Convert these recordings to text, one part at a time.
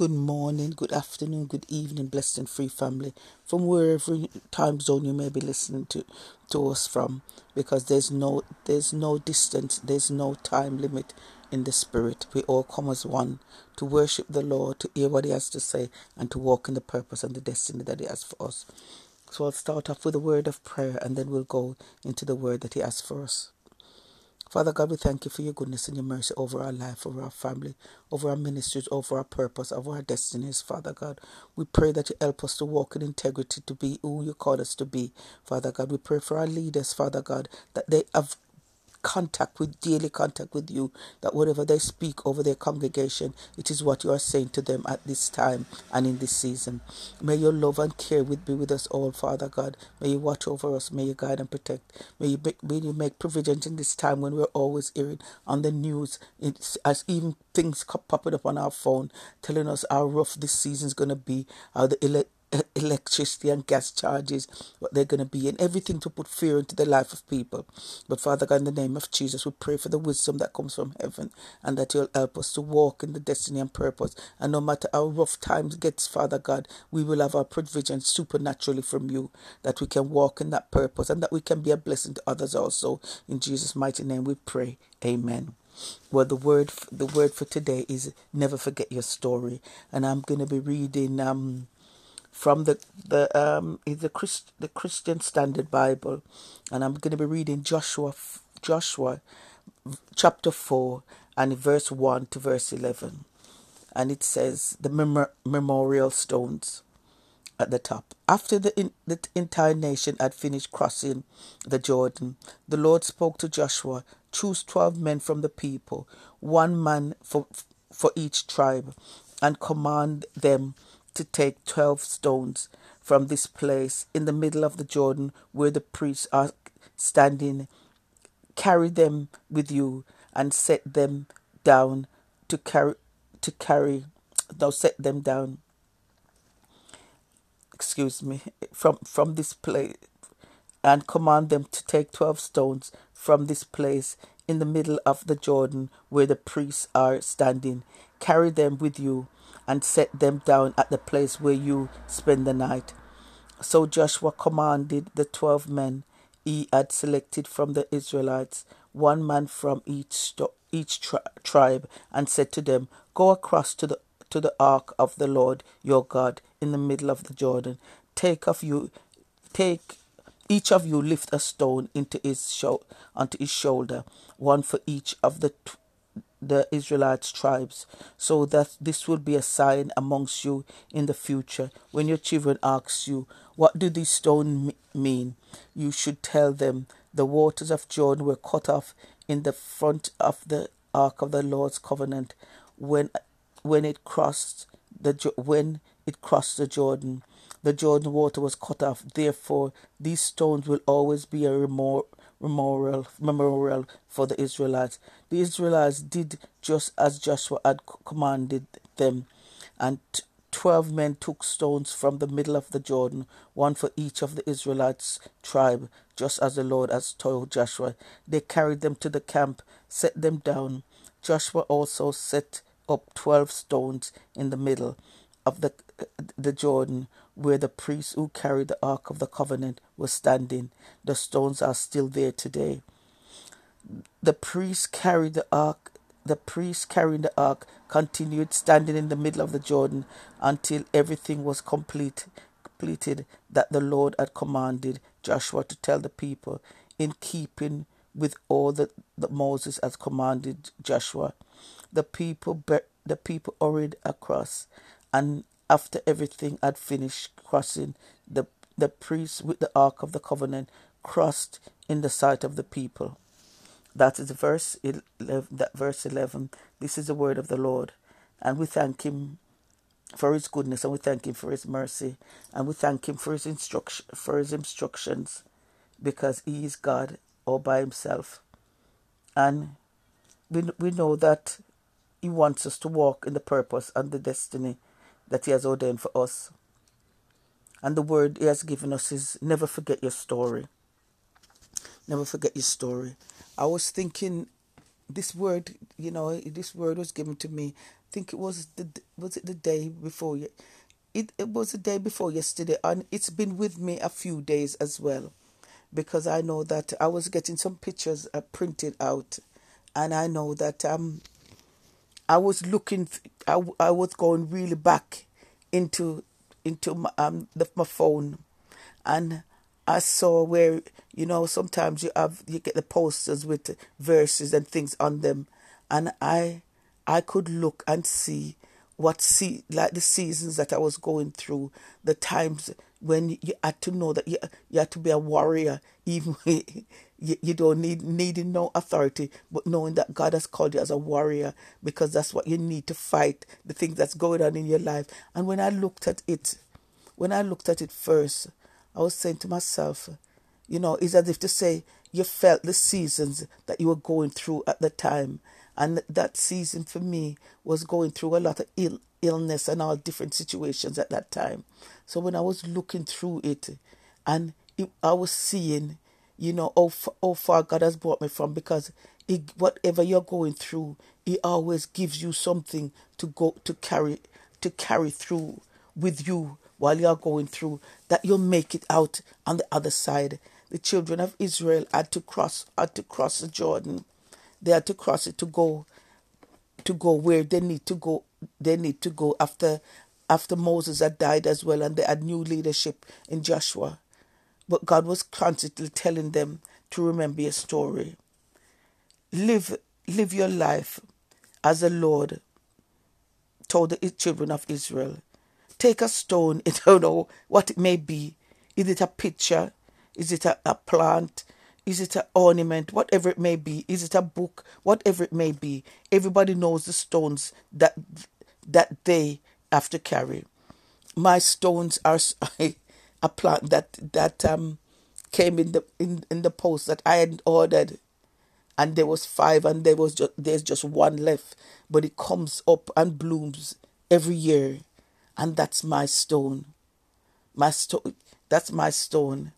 Good morning, good afternoon, good evening, blessed and free family, from wherever time zone you may be listening to, to us from, because there's no there's no distance, there's no time limit in the spirit. We all come as one to worship the Lord, to hear what He has to say, and to walk in the purpose and the destiny that He has for us. So I'll start off with a word of prayer, and then we'll go into the word that He has for us. Father God, we thank you for your goodness and your mercy over our life, over our family, over our ministries, over our purpose, over our destinies, Father God. We pray that you help us to walk in integrity, to be who you call us to be, Father God. We pray for our leaders, Father God, that they have contact with daily contact with you that whatever they speak over their congregation it is what you are saying to them at this time and in this season. May your love and care with be with us all father god. May you watch over us. May you guide and protect. May you make, may you make provisions in this time when we're always hearing on the news. It's, as even things popping up on our phone telling us how rough this season is going to be how the electricity and gas charges, what they're going to be, and everything to put fear into the life of people. But Father God, in the name of Jesus, we pray for the wisdom that comes from heaven and that you'll help us to walk in the destiny and purpose. And no matter how rough times gets, Father God, we will have our provision supernaturally from you, that we can walk in that purpose and that we can be a blessing to others also. In Jesus' mighty name we pray. Amen. Well, the word the word for today is never forget your story, and I'm going to be reading um, from the the um the Christ, the Christian Standard Bible, and I'm going to be reading Joshua Joshua chapter four and verse one to verse eleven, and it says the mem- memorial stones at the top. After the, in, the entire nation had finished crossing the Jordan, the Lord spoke to Joshua, choose 12 men from the people, one man for, for each tribe, and command them to take 12 stones from this place in the middle of the Jordan where the priests are standing. Carry them with you and set them down to carry to carry thou set them down excuse me from from this place and command them to take 12 stones from this place in the middle of the Jordan where the priests are standing carry them with you and set them down at the place where you spend the night. So Joshua commanded the twelve men he had selected from the Israelites, one man from each each tri- tribe, and said to them, Go across to the to the ark of the Lord your God in the middle of the Jordan. Take of you, take each of you lift a stone into his show, onto his shoulder, one for each of the the Israelites' tribes, so that this will be a sign amongst you in the future. When your children ask you, What do these stones mean? you should tell them, The waters of Jordan were cut off in the front of the ark of the Lord's covenant when when it crossed the when it crossed the Jordan. The Jordan water was cut off. Therefore, these stones will always be a remor- memorial memorial for the Israelites. The Israelites did just as Joshua had commanded them, and twelve men took stones from the middle of the Jordan, one for each of the Israelites' tribe, just as the Lord has told Joshua. They carried them to the camp, set them down. Joshua also set up twelve stones in the middle of the the Jordan, where the priests who carried the Ark of the Covenant were standing. The stones are still there today. The priests carried the ark. The priests carrying the ark continued standing in the middle of the Jordan until everything was complete, completed that the Lord had commanded Joshua to tell the people, in keeping with all that, that Moses had commanded Joshua. The people, the people hurried across, and after everything had finished crossing, the, the priests with the Ark of the Covenant crossed in the sight of the people. That is verse 11, that verse 11. This is the word of the Lord. And we thank him for his goodness and we thank him for his mercy and we thank him for his instruction for his instructions because he is God all by himself. And we, we know that he wants us to walk in the purpose and the destiny that He has ordained for us. And the word He has given us is never forget your story. Never forget your story. I was thinking this word, you know, this word was given to me. Think it was the was it the day before it, it was the day before yesterday and it's been with me a few days as well. Because I know that I was getting some pictures uh, printed out and I know that um I was looking I, I was going really back into into my, um the, my phone. And I saw where you know sometimes you have you get the posters with verses and things on them and I I could look and see what see like the seasons that I was going through, the times when you had to know that you, you had to be a warrior, even you, you don't need needing no authority, but knowing that God has called you as a warrior because that's what you need to fight the things that's going on in your life. And when I looked at it, when I looked at it first, I was saying to myself, you know, it's as if to say you felt the seasons that you were going through at the time and that season for me was going through a lot of Ill, illness and all different situations at that time. So when I was looking through it, and it, I was seeing, you know, how, how far God has brought me from, because it, whatever you're going through, He always gives you something to go to carry to carry through with you while you're going through. That you'll make it out on the other side. The children of Israel had to cross had to cross the Jordan they had to cross it to go to go where they need to go they need to go after after Moses had died as well and they had new leadership in Joshua. But God was constantly telling them to remember your story. Live live your life as the Lord told the children of Israel. Take a stone, I don't know what it may be. Is it a picture? Is it a, a plant? Is it an ornament? Whatever it may be. Is it a book? Whatever it may be. Everybody knows the stones that that they have to carry. My stones are a plant that that um came in the in, in the post that I had ordered and there was five and there was just there's just one left but it comes up and blooms every year and that's my stone my stone that's my stone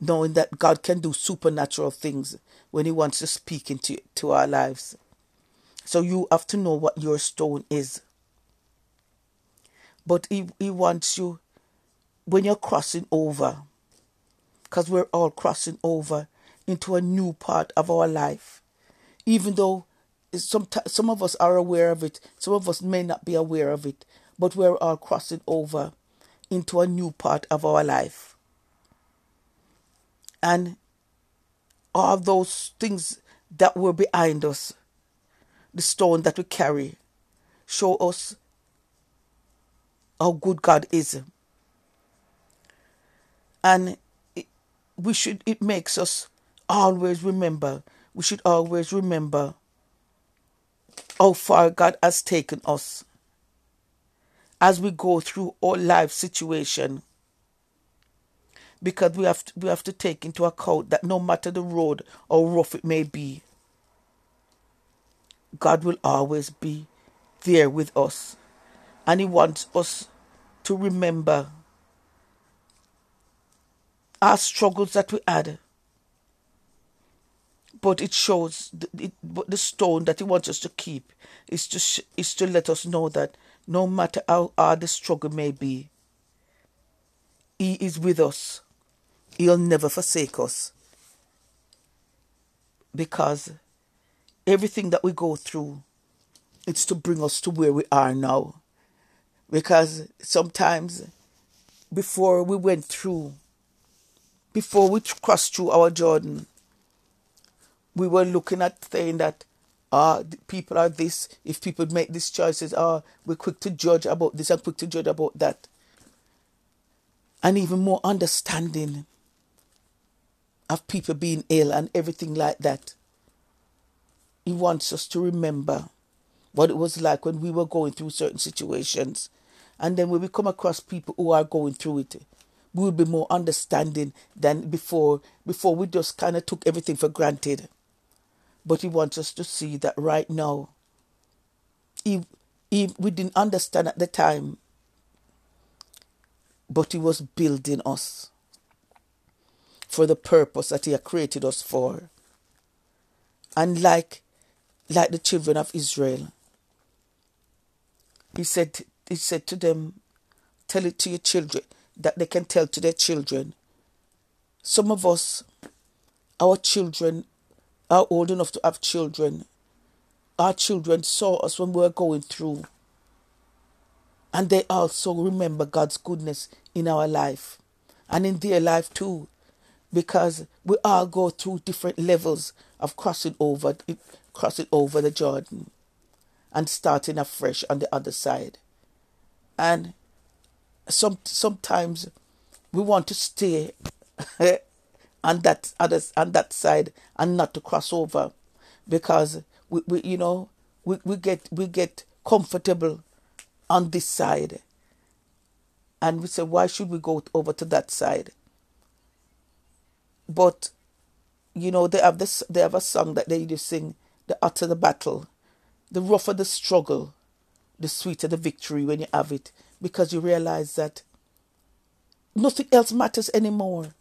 knowing that God can do supernatural things when He wants to speak into to our lives. So you have to know what your stone is. But He, he wants you when you're crossing over, because we're all crossing over into a new part of our life. Even though some, some of us are aware of it, some of us may not be aware of it, but we're all crossing over into a new part of our life and all those things that were behind us, the stone that we carry, show us how good God is. And it, we should, it makes us always remember, we should always remember how far God has taken us as we go through our life situation because we have to, we have to take into account that no matter the road or rough it may be, God will always be there with us, and He wants us to remember our struggles that we had. But it shows the, it, the stone that He wants us to keep is to is to let us know that no matter how hard the struggle may be, He is with us He'll never forsake us. Because everything that we go through, it's to bring us to where we are now. Because sometimes before we went through, before we crossed through our Jordan, we were looking at saying that ah, people are this, if people make these choices, ah, we're quick to judge about this and quick to judge about that. And even more understanding of people being ill and everything like that. He wants us to remember what it was like when we were going through certain situations. And then when we come across people who are going through it, we will be more understanding than before before we just kind of took everything for granted. But he wants us to see that right now, he, he, we didn't understand at the time, but he was building us for the purpose that He had created us for. And like, like the children of Israel, He said, he said to them, tell it to your children, that they can tell to their children. Some of us, our children are old enough to have children. Our children saw us when we were going through. And they also remember God's goodness in our life and in their life too. Because we all go through different levels of crossing over crossing over the Jordan and starting afresh on the other side. And some sometimes we want to stay on that other on that side and not to cross over. Because we, we you know we, we get we get comfortable on this side. And we say why should we go over to that side? But you know they have this they have a song that they used sing the hotter the battle. The rougher the struggle the sweeter the victory when you have it. Because you realize that nothing else matters anymore.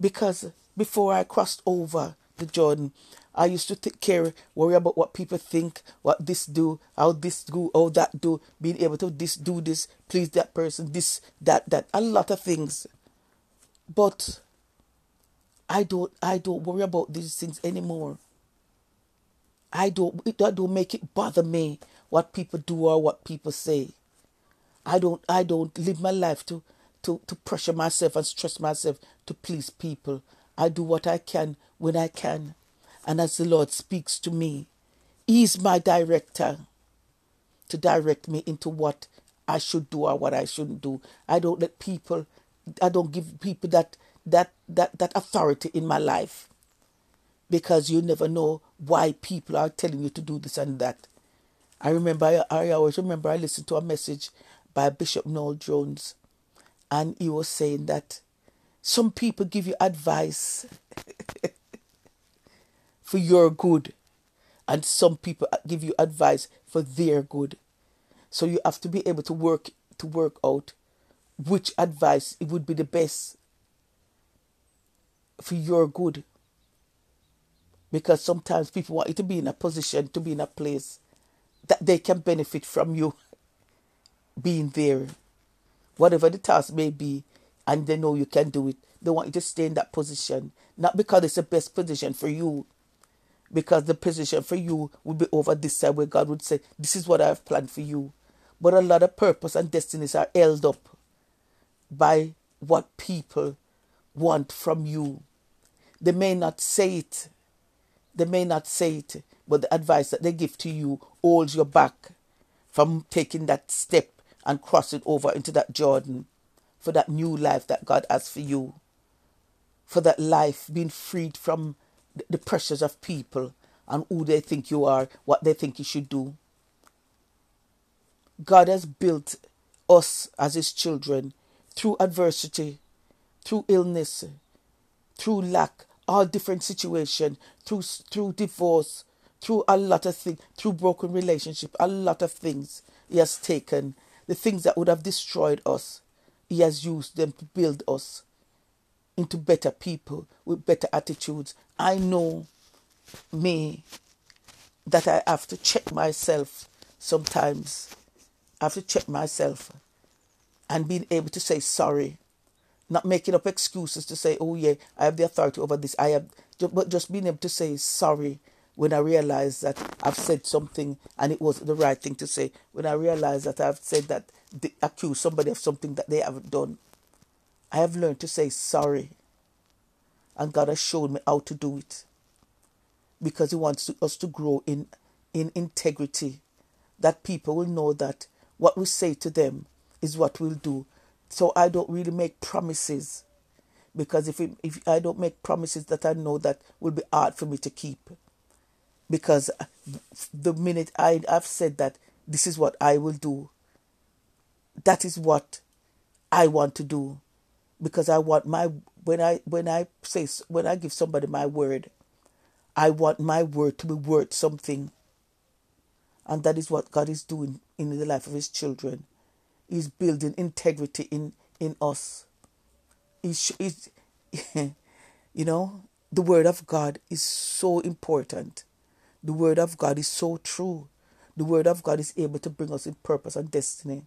Because before I crossed over the Jordan, I used to take care, worry about what people think, what this do, how this do, how that do, being able to this do this, please that person, this, that, that, a lot of things. But I don't I don't worry about these things anymore. I don't it don't make it bother me what people do or what people say. I don't I don't live my life to to, to pressure myself and stress myself to please people. I do what I can when I can. And as the Lord speaks to me, He's my director to direct me into what I should do or what I shouldn't do. I don't let people I don't give people that that that that authority in my life. Because you never know why people are telling you to do this and that. I remember I, I always remember I listened to a message by Bishop Noel Jones and he was saying that some people give you advice for your good, and some people give you advice for their good. So you have to be able to work to work out which advice it would be the best for your good. Because sometimes people want you to be in a position, to be in a place that they can benefit from you being there whatever the task may be, and they know you can do it. They want you to stay in that position, not because it's the best position for you, because the position for you would be over this side where God would say, This is what I have planned for you. But a lot of purpose and destinies are held up by what people want from you. They may not say it, they may not say it, but the advice that they give to you holds you back from taking that step and crossing over into that Jordan for that new life that God has for you. For that life being freed from the pressures of people and who they think you are, what they think you should do. God has built us as His children through adversity, through illness, through lack, all different situations, through through divorce, through a lot of things, through broken relationship, a lot of things He has taken the things that would have destroyed us, He has used them to build us into better people with better attitudes. I know me that I have to check myself sometimes. I have to check myself and being able to say sorry, not making up excuses to say, oh, yeah, I have the authority over this. I have, but just being able to say sorry when I realize that I've said something and it wasn't the right thing to say, when I realize that I've said that, they accuse somebody of something that they haven't done, I have learned to say sorry. And God has shown me how to do it. Because He wants to, us to grow in, in integrity. That people will know that what we say to them is what we'll do. So I don't really make promises. Because if, it, if I don't make promises that I know that will be hard for me to keep because the minute I have said that this is what I will do, that is what I want to do, because I want my when I when I say when I give somebody my word, I want my word to be worth something. And that is what God is doing in the life of His children. He's building integrity in in us. He's, he's you know, the word of God is so important the Word of God is so true. the word of God is able to bring us in purpose and destiny.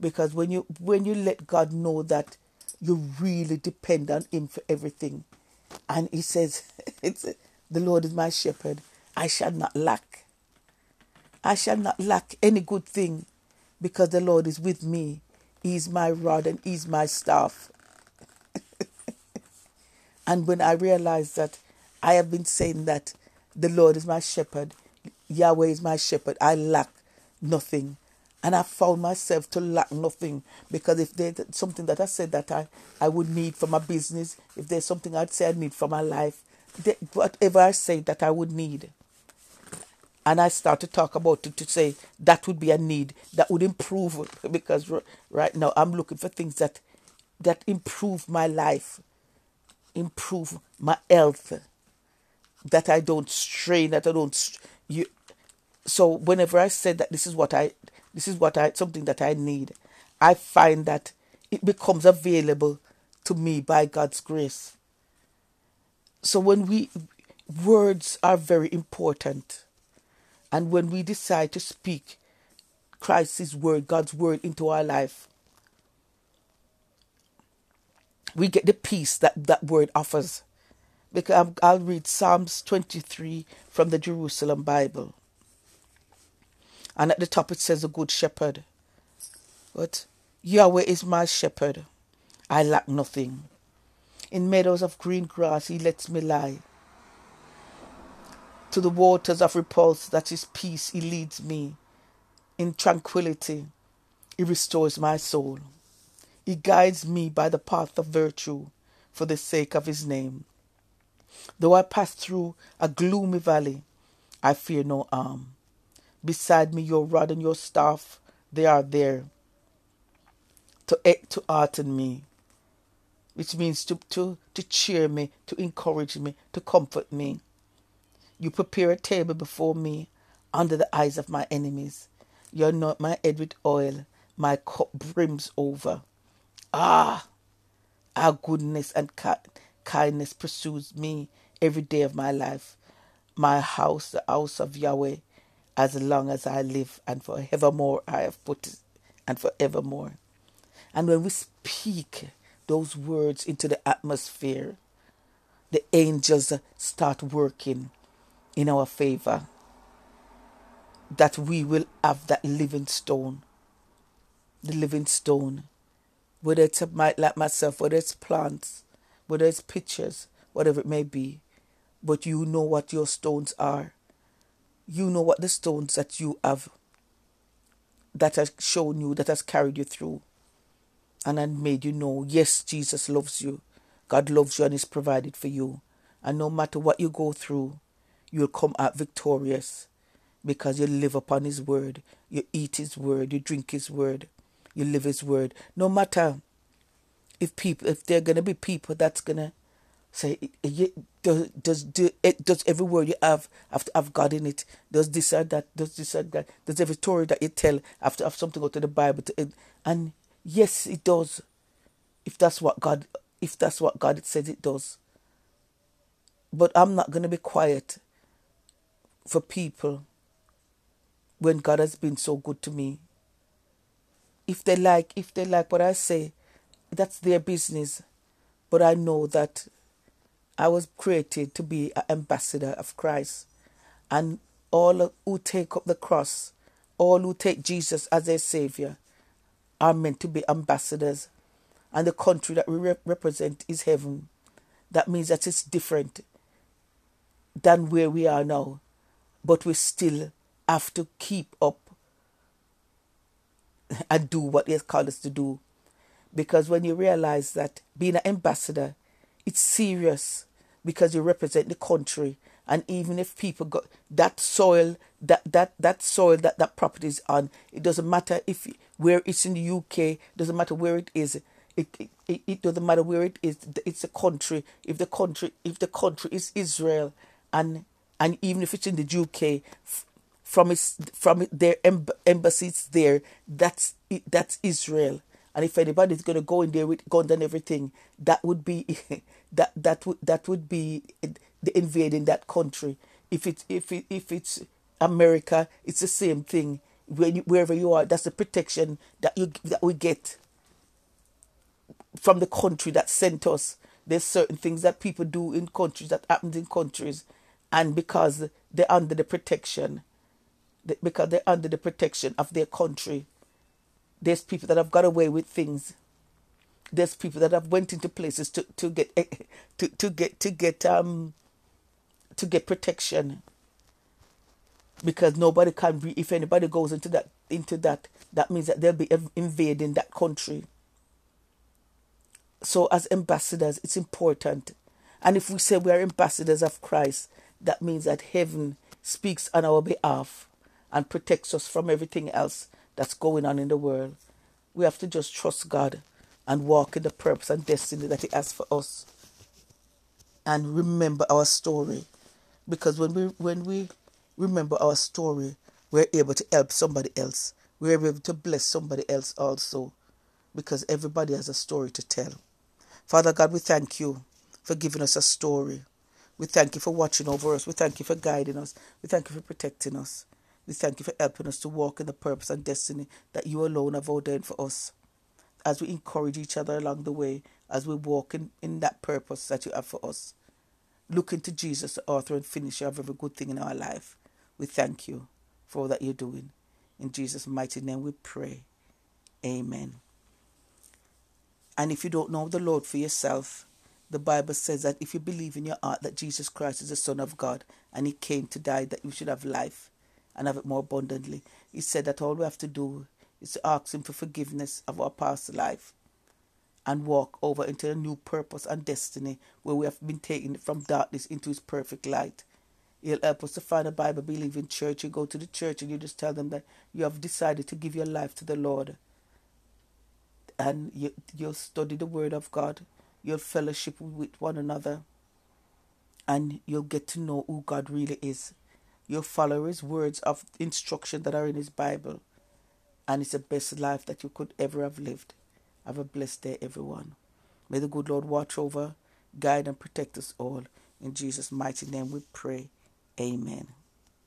Because when you when you let God know that you really depend on him for everything, and he says, the Lord is my shepherd, I shall not lack. I shall not lack any good thing because the Lord is with me. He is my rod and He is my staff. and when I realized that I have been saying that the Lord is my shepherd, Yahweh is my shepherd, I lack nothing. And I found myself to lack nothing. Because if there's something that I said that I, I would need for my business, if there's something I'd say I need for my life, whatever I say that I would need, and I start to talk about it to say that would be a need that would improve because right now I'm looking for things that that improve my life, improve my health, that I don't strain, that I don't you. So whenever I said that this is what I this is what I something that I need, I find that it becomes available to me by God's grace. So when we words are very important and when we decide to speak Christ's word, God's word into our life, we get the peace that that word offers. Because I'll read Psalms 23 from the Jerusalem Bible. And at the top it says, A good shepherd. But Yahweh is my shepherd. I lack nothing. In meadows of green grass he lets me lie to the waters of repulse, that is peace, he leads me. In tranquility, he restores my soul. He guides me by the path of virtue for the sake of his name. Though I pass through a gloomy valley, I fear no harm. Beside me, your rod and your staff, they are there to, eat, to hearten me, which means to, to, to cheer me, to encourage me, to comfort me. You prepare a table before me under the eyes of my enemies. You anoint my head with oil. My cup brims over. Ah, our goodness and kindness pursues me every day of my life. My house, the house of Yahweh, as long as I live, and forevermore I have put it, and forevermore. And when we speak those words into the atmosphere, the angels start working in our favor, that we will have that living stone. The living stone. Whether it's a, like myself, whether it's plants, whether it's pictures, whatever it may be. But you know what your stones are. You know what the stones that you have that has shown you, that has carried you through, and then made you know, yes, Jesus loves you. God loves you and is provided for you. And no matter what you go through, you'll come out victorious because you live upon His word, you eat His word, you drink His word, you live His word. No matter if people, if there are gonna be people that's gonna say, does does eh, does every word you have have have God in it? Does this or that? Does this or that? Does every story that you tell have to have something out of the Bible? To, eh? and yes, it does. If that's what God, if that's what God says, it does. But I'm not gonna be quiet for people when God has been so good to me. If they like, if they like what I say, that's their business. But I know that I was created to be an ambassador of Christ. And all who take up the cross, all who take Jesus as their Savior, are meant to be ambassadors. And the country that we rep- represent is heaven. That means that it's different than where we are now but we still have to keep up and do what He has called us to do. Because when you realize that being an ambassador, it's serious because you represent the country. And even if people got that soil, that that that soil that that property is on, it doesn't matter if where it's in the UK, doesn't matter where it is. It, it, it doesn't matter where it is. It's a country. If the country if the country is Israel, and and even if it's in the UK, from its from their embassies there, that's that's Israel. And if anybody's going to go in there with guns and everything, that would be that that would that would be the invading that country. If it's if it, if it's America, it's the same thing. When you, wherever you are, that's the protection that you that we get from the country that sent us. There's certain things that people do in countries that happens in countries, and because they're under the protection, because they're under the protection of their country, there's people that have got away with things. There's people that have went into places to, to get to, to get to get um to get protection. Because nobody can be if anybody goes into that into that that means that they'll be invading that country. So as ambassadors it's important. And if we say we are ambassadors of christ that means that heaven speaks on our behalf and protects us from everything else that's going on in the world we have to just trust god and walk in the purpose and destiny that he has for us and remember our story because when we when we remember our story, we're able to help somebody else. We're able to bless somebody else also because everybody has a story to tell. Father God, we thank you for giving us a story. We thank you for watching over us. We thank you for guiding us. We thank you for protecting us. We thank you for helping us to walk in the purpose and destiny that you alone have ordained for us. As we encourage each other along the way, as we walk in, in that purpose that you have for us. Looking to Jesus, the author and finisher of every good thing in our life. We thank you for all that you're doing. In Jesus' mighty name we pray. Amen. And if you don't know the Lord for yourself, the Bible says that if you believe in your heart that Jesus Christ is the Son of God and He came to die that you should have life and have it more abundantly, He said that all we have to do is to ask Him for forgiveness of our past life and walk over into a new purpose and destiny where we have been taken from darkness into His perfect light. He'll help us to find a Bible believing church. You go to the church and you just tell them that you have decided to give your life to the Lord. And you, you'll study the Word of God. You'll fellowship with one another. And you'll get to know who God really is. You'll follow His words of instruction that are in His Bible. And it's the best life that you could ever have lived. Have a blessed day, everyone. May the good Lord watch over, guide, and protect us all. In Jesus' mighty name we pray. Amen.